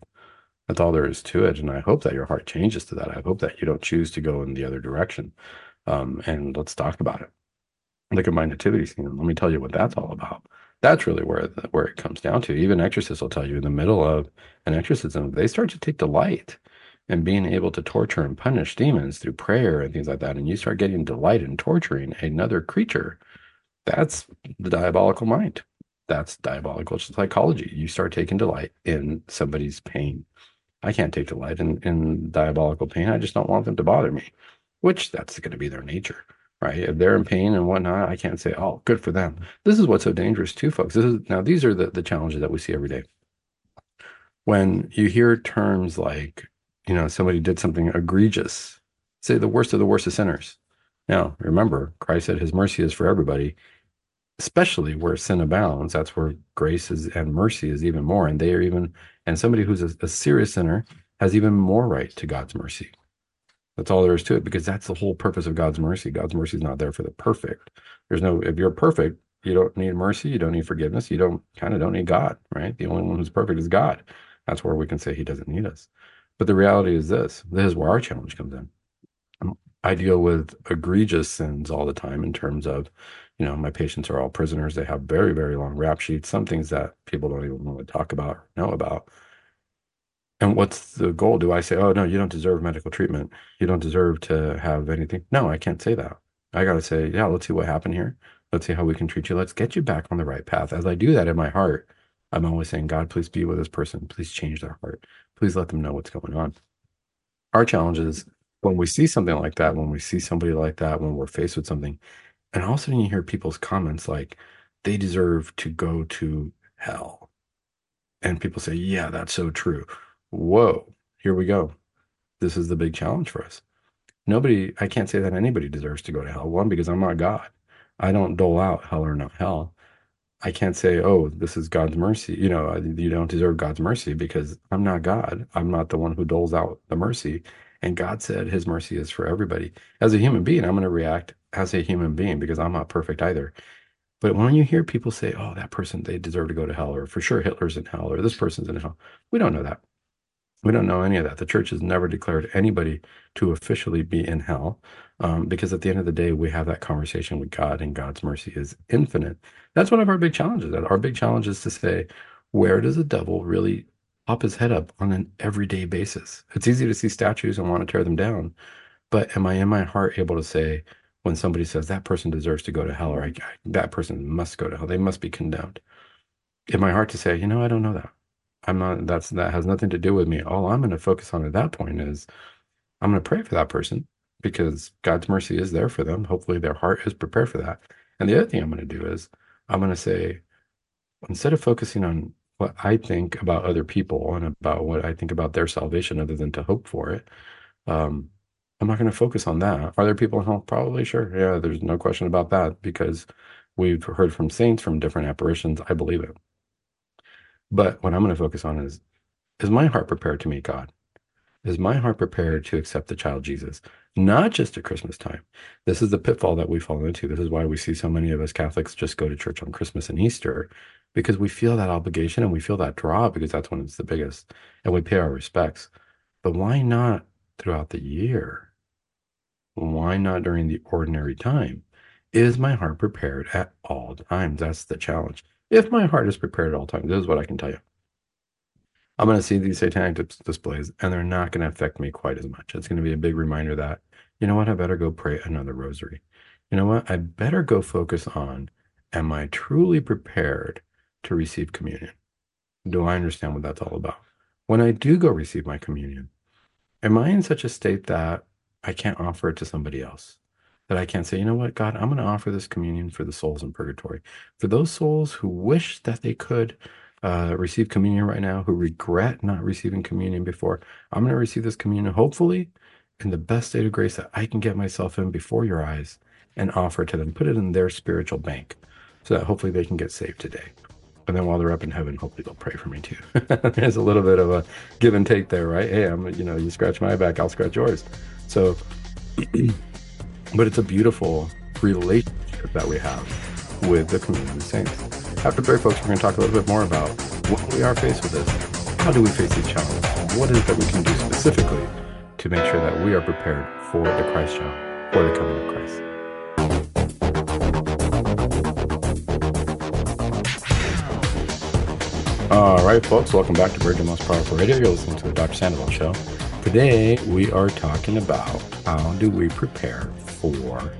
That's all there is to it. And I hope that your heart changes to that. I hope that you don't choose to go in the other direction. Um, and let's talk about it look at my nativity scene. Let me tell you what that's all about. That's really where where it comes down to. Even exorcists will tell you in the middle of an exorcism, they start to take delight in being able to torture and punish demons through prayer and things like that. And you start getting delight in torturing another creature. That's the diabolical mind. That's diabolical psychology. You start taking delight in somebody's pain. I can't take delight in, in diabolical pain. I just don't want them to bother me, which that's going to be their nature right? If they're in mm-hmm. pain and whatnot, I can't say, oh, good for them. This is what's so dangerous too, folks. This is now these are the, the challenges that we see every day. When you hear terms like, you know, somebody did something egregious, say the worst of the worst of sinners. Now, remember, Christ said his mercy is for everybody, especially where sin abounds. That's where grace is and mercy is even more. And they are even, and somebody who's a, a serious sinner has even more right to God's mercy. That's all there is to it because that's the whole purpose of God's mercy. God's mercy is not there for the perfect. There's no, if you're perfect, you don't need mercy. You don't need forgiveness. You don't kind of don't need God, right? The only one who's perfect is God. That's where we can say he doesn't need us. But the reality is this this is where our challenge comes in. I deal with egregious sins all the time in terms of, you know, my patients are all prisoners. They have very, very long rap sheets, some things that people don't even want to talk about or know about. And what's the goal? Do I say, oh, no, you don't deserve medical treatment. You don't deserve to have anything? No, I can't say that. I got to say, yeah, let's see what happened here. Let's see how we can treat you. Let's get you back on the right path. As I do that in my heart, I'm always saying, God, please be with this person. Please change their heart. Please let them know what's going on. Our challenge is when we see something like that, when we see somebody like that, when we're faced with something, and all of a sudden you hear people's comments like they deserve to go to hell. And people say, yeah, that's so true. Whoa, here we go. This is the big challenge for us. Nobody, I can't say that anybody deserves to go to hell. One, because I'm not God. I don't dole out hell or not hell. I can't say, oh, this is God's mercy. You know, you don't deserve God's mercy because I'm not God. I'm not the one who doles out the mercy. And God said his mercy is for everybody. As a human being, I'm going to react as a human being because I'm not perfect either. But when you hear people say, oh, that person, they deserve to go to hell, or for sure Hitler's in hell, or this person's in hell, we don't know that. We don't know any of that. The church has never declared anybody to officially be in hell um, because at the end of the day, we have that conversation with God, and God's mercy is infinite. That's one of our big challenges. Our big challenge is to say, where does the devil really pop his head up on an everyday basis? It's easy to see statues and want to tear them down, but am I in my heart able to say, when somebody says that person deserves to go to hell or that person must go to hell, they must be condemned? In my heart to say, you know, I don't know that. I'm not, that's, that has nothing to do with me. All I'm going to focus on at that point is I'm going to pray for that person because God's mercy is there for them. Hopefully their heart is prepared for that. And the other thing I'm going to do is I'm going to say, instead of focusing on what I think about other people and about what I think about their salvation, other than to hope for it, um, I'm not going to focus on that. Are there people in hell? Probably, sure. Yeah, there's no question about that because we've heard from saints from different apparitions. I believe it. But what I'm going to focus on is is my heart prepared to meet God? Is my heart prepared to accept the child Jesus? Not just at Christmas time. This is the pitfall that we fall into. This is why we see so many of us Catholics just go to church on Christmas and Easter because we feel that obligation and we feel that draw because that's when it's the biggest and we pay our respects. But why not throughout the year? Why not during the ordinary time? Is my heart prepared at all times? That's the challenge. If my heart is prepared at all times, this is what I can tell you. I'm going to see these satanic displays and they're not going to affect me quite as much. It's going to be a big reminder that, you know what, I better go pray another rosary. You know what, I better go focus on, am I truly prepared to receive communion? Do I understand what that's all about? When I do go receive my communion, am I in such a state that I can't offer it to somebody else? That I can't say, you know what, God, I'm going to offer this communion for the souls in purgatory. For those souls who wish that they could uh, receive communion right now, who regret not receiving communion before, I'm going to receive this communion, hopefully, in the best state of grace that I can get myself in before your eyes and offer it to them. Put it in their spiritual bank so that hopefully they can get saved today. And then while they're up in heaven, hopefully they'll pray for me too. There's a little bit of a give and take there, right? Hey, I'm, you know, you scratch my back, I'll scratch yours. So But it's a beautiful relationship that we have with the community of saints. After break, folks, we're going to talk a little bit more about what we are faced with this. How do we face these challenges? What is it that we can do specifically to make sure that we are prepared for the Christ child, for the coming of Christ? All right, folks, welcome back to Virgin Most Powerful Radio. You're listening to the Dr. Sandoval Show. Today, we are talking about how do we prepare for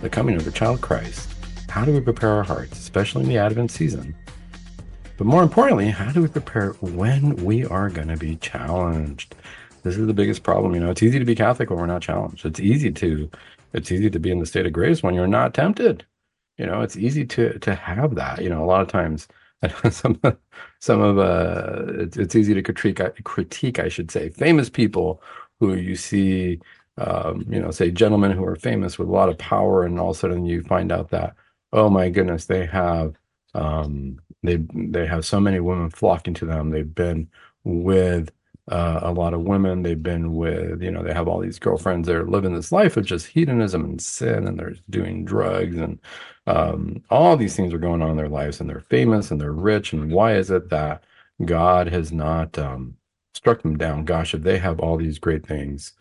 the coming of the child Christ. How do we prepare our hearts, especially in the Advent season? But more importantly, how do we prepare when we are going to be challenged? This is the biggest problem. You know, it's easy to be Catholic when we're not challenged. It's easy to, it's easy to be in the state of grace when you're not tempted. You know, it's easy to to have that. You know, a lot of times, some some of uh, it's, it's easy to critique critique, I should say, famous people who you see um, you know, say gentlemen who are famous with a lot of power, and all of a sudden you find out that, oh my goodness, they have um, they they have so many women flocking to them. They've been with uh, a lot of women. They've been with, you know, they have all these girlfriends. They're living this life of just hedonism and sin, and they're doing drugs, and um, all these things are going on in their lives, and they're famous and they're rich. And why is it that God has not um, struck them down? Gosh, if they have all these great things,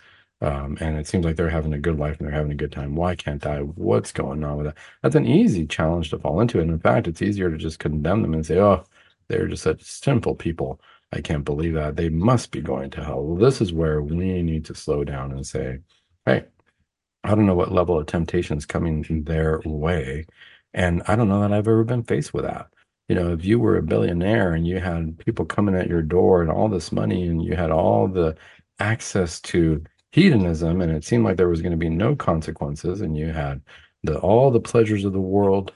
um, and it seems like they're having a good life and they're having a good time. Why can't I? What's going on with that? That's an easy challenge to fall into. And in fact, it's easier to just condemn them and say, oh, they're just such sinful people. I can't believe that. They must be going to hell. Well, this is where we need to slow down and say, hey, I don't know what level of temptation is coming their way. And I don't know that I've ever been faced with that. You know, if you were a billionaire and you had people coming at your door and all this money and you had all the access to hedonism and it seemed like there was going to be no consequences and you had the all the pleasures of the world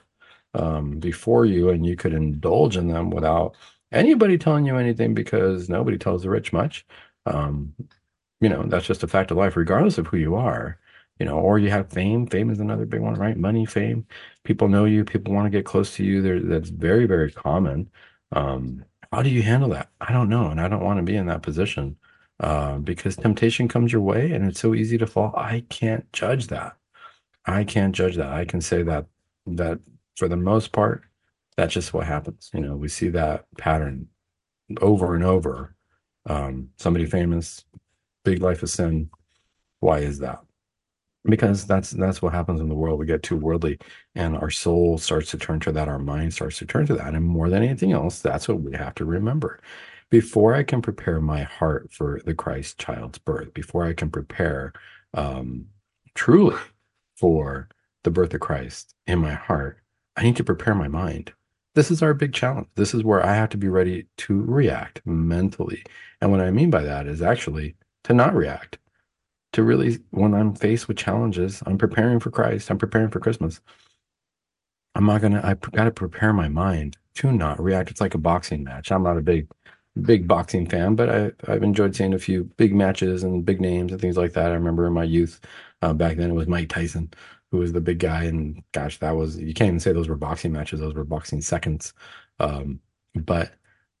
um, before you and you could indulge in them without anybody telling you anything because nobody tells the rich much. Um, you know that's just a fact of life regardless of who you are you know or you have fame. Fame is another big one right? Money fame. People know you. People want to get close to you. There that's very very common. Um, how do you handle that? I don't know and i don't want to be in that position uh, because temptation comes your way and it's so easy to fall. I can't judge that. I can't judge that. I can say that that for the most part that's just what happens. You know we see that pattern over and over. Um, somebody famous big life of sin. Why is that? Because that's that's what happens in the world. We get too worldly and our soul starts to turn to that. Our mind starts to turn to that. And more than anything else that's what we have to remember before i can prepare my heart for the christ child's birth before i can prepare um, truly for the birth of christ in my heart i need to prepare my mind this is our big challenge this is where i have to be ready to react mentally and what i mean by that is actually to not react to really when I'm faced with challenges, I'm preparing for Christ, I'm preparing for Christmas. I'm not gonna I've got to prepare my mind to not react. It's like a boxing match. I'm not a big big boxing fan, but I, I've enjoyed seeing a few big matches and big names and things like that. I remember in my youth, uh, back then it was Mike Tyson, who was the big guy. And gosh, that was, you can't even say those were boxing matches. Those were boxing seconds. Um, but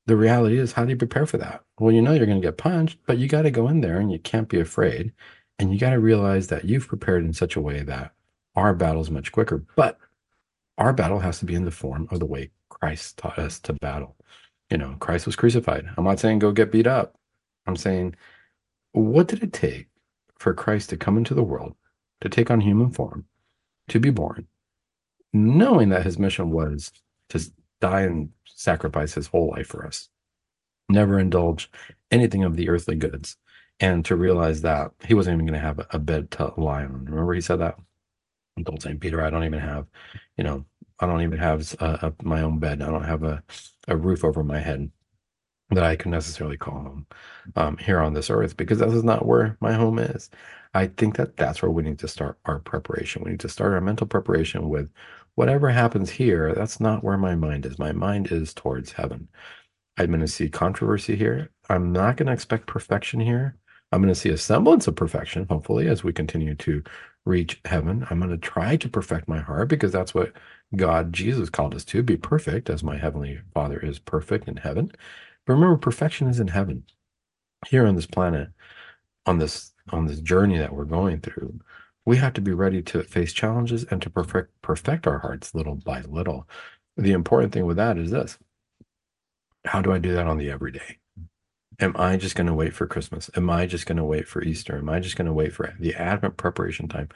the reality is, how do you prepare for that? Well, you know you're going to get punched, but you got to go in there and you can't be afraid. And you got to realize that you've prepared in such a way that our battle is much quicker. But our battle has to be in the form of the way Christ taught us to battle. You know, Christ was crucified. I'm not saying go get beat up. I'm saying, what did it take for Christ to come into the world, to take on human form, to be born, knowing that his mission was to die and sacrifice his whole life for us, never indulge anything of the earthly goods, and to realize that he wasn't even going to have a bed to lie on. Remember, he said that. Told Saint Peter, I don't even have, you know, I don't even have a, a, my own bed. I don't have a, a roof over my head that I can necessarily call home um, here on this earth because this is not where my home is. I think that that's where we need to start our preparation. We need to start our mental preparation with whatever happens here. That's not where my mind is. My mind is towards heaven. I'm going to see controversy here. I'm not going to expect perfection here. I'm going to see a semblance of perfection, hopefully, as we continue to reach heaven. I'm going to try to perfect my heart because that's what God, Jesus called us to be perfect, as my heavenly Father is perfect in heaven. But remember, perfection is in heaven. Here on this planet, on this on this journey that we're going through, we have to be ready to face challenges and to perfect perfect our hearts little by little. The important thing with that is this: how do I do that on the everyday? Am I just going to wait for Christmas? Am I just going to wait for Easter? Am I just going to wait for the Advent preparation time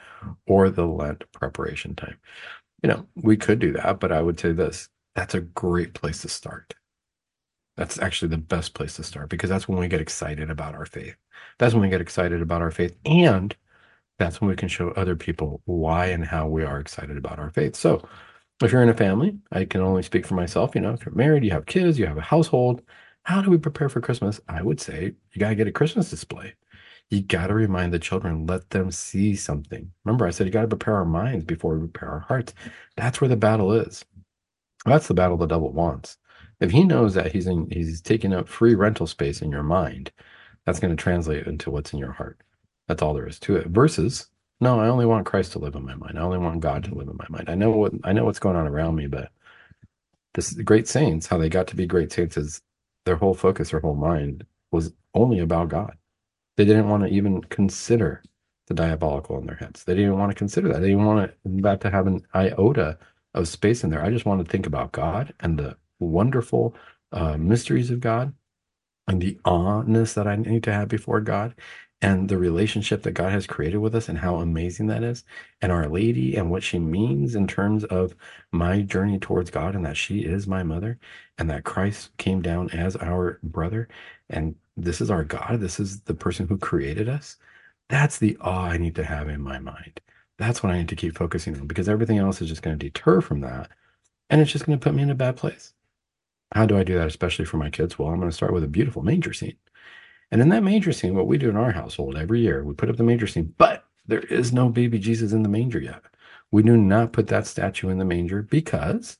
or the Lent preparation time? You know, we could do that, but I would say this that's a great place to start. That's actually the best place to start because that's when we get excited about our faith. That's when we get excited about our faith. And that's when we can show other people why and how we are excited about our faith. So, if you're in a family, I can only speak for myself. You know, if you're married, you have kids, you have a household, how do we prepare for Christmas? I would say you got to get a Christmas display. You got to remind the children, let them see something. Remember, I said you got to prepare our minds before we prepare our hearts. That's where the battle is. That's the battle the devil wants. If he knows that he's in, he's taking up free rental space in your mind, that's going to translate into what's in your heart. That's all there is to it. Versus, no, I only want Christ to live in my mind. I only want God to live in my mind. I know what I know what's going on around me, but this great saints, how they got to be great saints is their whole focus, their whole mind was only about God. They didn't want to even consider the diabolical in their heads. They didn't want to consider that. They didn't want that to have an iota of space in there. I just want to think about God and the wonderful uh, mysteries of God and the awness that I need to have before God and the relationship that God has created with us and how amazing that is, and Our Lady and what she means in terms of my journey towards God, and that she is my mother, and that Christ came down as our brother, and this is our God, this is the person who created us. That's the awe I need to have in my mind. That's what I need to keep focusing on because everything else is just going to deter from that. And it's just going to put me in a bad place. How do I do that, especially for my kids? Well, I'm going to start with a beautiful manger scene And in that manger scene, what we do in our household every year, we put up the manger scene, but there is no baby Jesus in the manger yet. We do not put that statue in the manger because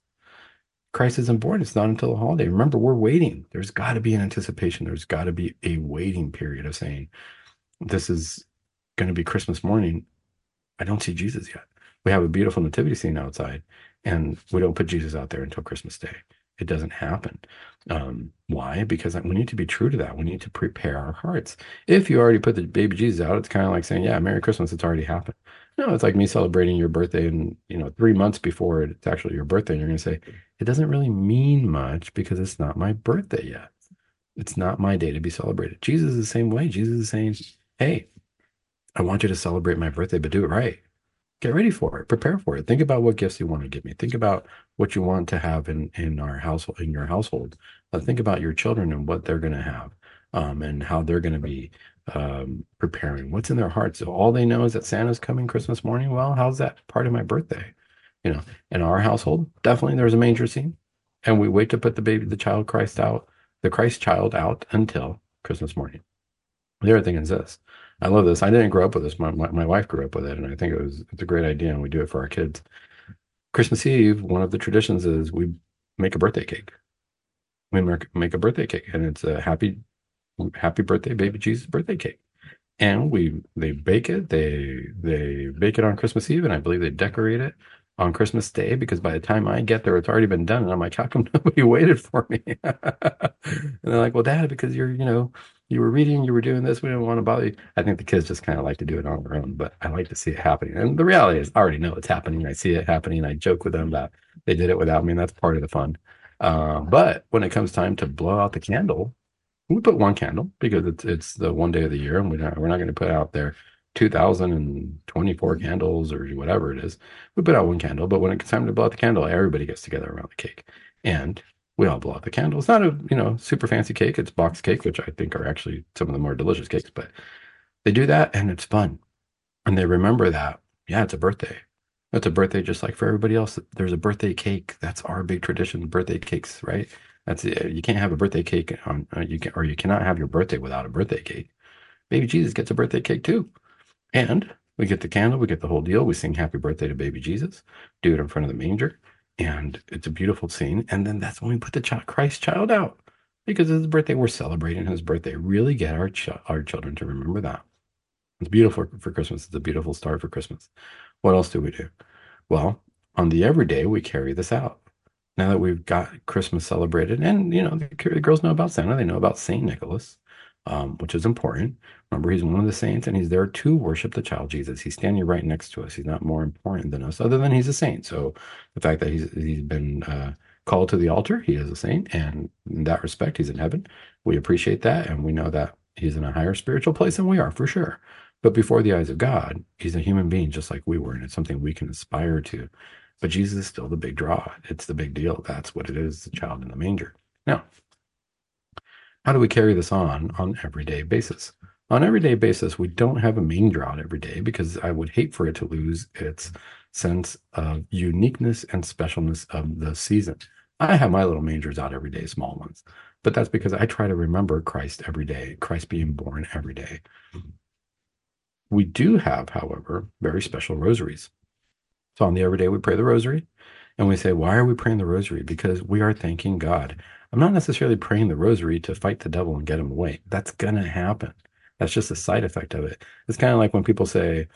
Christ isn't born. It's not until the holiday. Remember, we're waiting. There's got to be an anticipation. There's got to be a waiting period of saying, this is going to be Christmas morning. I don't see Jesus yet. We have a beautiful nativity scene outside, and we don't put Jesus out there until Christmas Day. It doesn't happen. Um, why? Because we need to be true to that. We need to prepare our hearts. If you already put the baby Jesus out, it's kind of like saying, "Yeah, Merry Christmas." It's already happened. No, it's like me celebrating your birthday, and you know, three months before it's actually your birthday, and you're going to say, "It doesn't really mean much because it's not my birthday yet. It's not my day to be celebrated." Jesus is the same way. Jesus is saying, "Hey, I want you to celebrate my birthday, but do it right." Get ready for it prepare for it. Think about what gifts you want to give me. Think about what you want to have in in our household in your household. Uh, think about your children and what they're going to have um, and how they're going to be um, preparing. What's in their hearts? So all they know is that santa's coming christmas morning. Well how's that part of my birthday? You know in our household definitely there's a manger scene and we wait to put the baby the child christ out the christ child out until christmas morning. The other thing is this I love this. I didn't grow up with this. My, my, my wife grew up with it, and I think it was it's a great idea, and we do it for our kids. Christmas Eve, one of the traditions is we make a birthday cake. We make, make a birthday cake, and it's a happy happy birthday, baby Jesus birthday cake. And we they bake it. They they bake it on Christmas Eve, and I believe they decorate it on Christmas Day because by the time I get there, it's already been done. And I'm like, how come nobody waited for me? and they're like, well, Dad, because you're you know you were reading, you were doing this, we didn't want to bother you. I think the kids just kind of like to do it on their own, but I like to see it happening. And the reality is, I already know it's happening. I see it happening. I joke with them that they did it without me, and that's part of the fun. Uh, but when it comes time to blow out the candle, we put one candle because it's it's the one day of the year, and we're not, we're not going to put out there 2024 candles or whatever it is. We put out one candle, but when it's time to blow out the candle, everybody gets together around the cake. And we all blow out the candle. It's not a you know super fancy cake. It's box cake, which I think are actually some of the more delicious cakes. But they do that, and it's fun, and they remember that. Yeah, it's a birthday. It's a birthday, just like for everybody else. There's a birthday cake. That's our big tradition. Birthday cakes, right? That's it. You can't have a birthday cake on uh, you can, or you cannot have your birthday without a birthday cake. Baby Jesus gets a birthday cake too, and we get the candle. We get the whole deal. We sing Happy Birthday to Baby Jesus. Do it in front of the manger and it's a beautiful scene. And then that's when we put the child, Christ child out because it's his birthday. We're celebrating his birthday. Really get our ch- our children to remember that. It's beautiful for Christmas. It's a beautiful start for Christmas. What else do we do? Well, on the everyday, we carry this out. Now that we've got Christmas celebrated, and you know the, the girls know about Santa, they know about Saint Nicholas um, which is important. Remember, he's one of the saints and he's there to worship the child Jesus. He's standing right next to us. He's not more important than us, other than he's a saint. So the fact that he's he's been uh, called to the altar, he is a saint, and in that respect, he's in heaven. We appreciate that, and we know that he's in a higher spiritual place than we are for sure. But before the eyes of God, he's a human being just like we were, and it's something we can aspire to. But Jesus is still the big draw. It's the big deal. That's what it is, the child in the manger. Now, how do we carry this on on everyday basis? On everyday basis, we don't have a manger out every day because I would hate for it to lose its sense of uniqueness and specialness of the season. I have my little mangers out every day, small ones, but that's because I try to remember Christ every day, Christ being born every day. We do have, however, very special rosaries. So on the everyday, we pray the rosary and we say, Why are we praying the rosary? Because we are thanking God. I'm not necessarily praying the rosary to fight the devil and get him away. That's going to happen. That's just a side effect of it. It's kind of like when people say,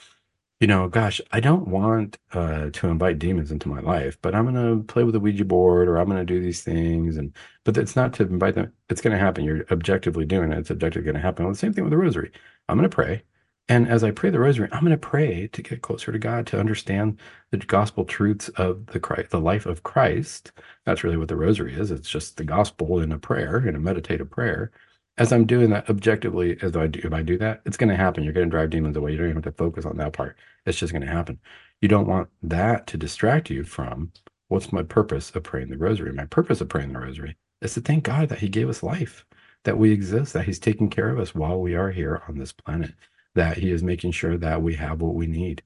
you know, gosh, I don't want uh, to invite demons into my life, but I'm going to play with the Ouija board or I'm going to do these things. And, but it's not to invite them. It's going to happen. You're objectively doing it. It's objectively going to happen. Well, the same thing with the rosary. I'm going to pray. And as I pray the rosary, I'm going to pray to get closer to God, to understand the gospel truths of the Christ, the life of Christ. That's really what the rosary is. It's just the gospel in a prayer, in a meditative prayer. As I'm doing that objectively, as I do, if I do that, it's going to happen. You're going to drive demons away. You don't even have to focus on that part. It's just going to happen. You don't want that to distract you from what's my purpose of praying the rosary. My purpose of praying the rosary is to thank God that He gave us life, that we exist, that He's taking care of us while we are here on this planet that he is making sure that we have what we need.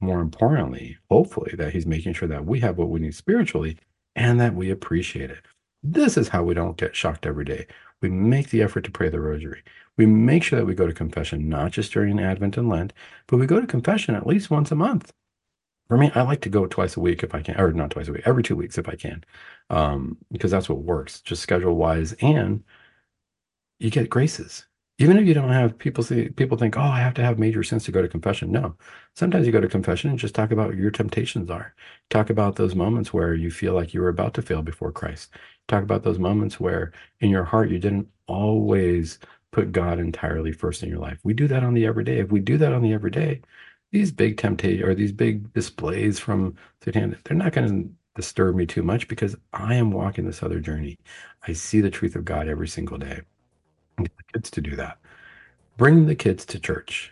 More importantly, hopefully, that he's making sure that we have what we need spiritually and that we appreciate it. This is how we don't get shocked every day. We make the effort to pray the rosary. We make sure that we go to confession not just during Advent and Lent, but we go to confession at least once a month. For me, I like to go twice a week if I can, or not twice a week, every two weeks if I can, um, because that's what works, just schedule wise, and you get graces even if you don't have people see people think oh i have to have major sins to go to confession. No. Sometimes you go to confession and just talk about what your temptations are. Talk about those moments where you feel like you were about to fail before christ. Talk about those moments where in your heart you didn't always put god entirely first in your life. We do that on the everyday. If we do that on the everyday these big temptations or these big displays from satan they're not going to disturb me too much because i am walking this other journey. I see the truth of god every single day Get the kids to do that. Bring the kids to church.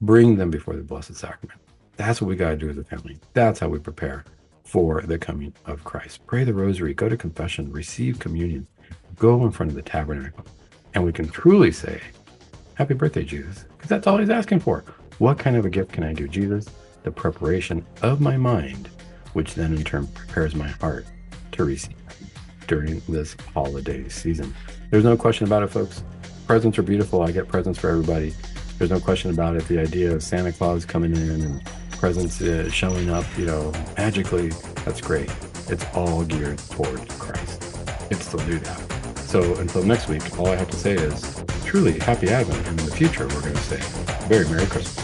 Bring them before the Blessed Sacrament. That's what we got to do as a family. That's how we prepare for the coming of Christ. Pray the rosary, go to confession, receive communion, go in front of the tabernacle. And we can truly say, Happy birthday, Jesus, because that's all he's asking for. What kind of a gift can I do, Jesus? The preparation of my mind, which then in turn prepares my heart to receive during this holiday season. There's no question about it, folks presents are beautiful. I get presents for everybody. There's no question about it. The idea of Santa Claus coming in and presents uh, showing up, you know, magically, that's great. It's all geared toward Christ. It still do that. So until next week, all I have to say is truly happy Advent. And in the future, we're going to say very Merry Christmas.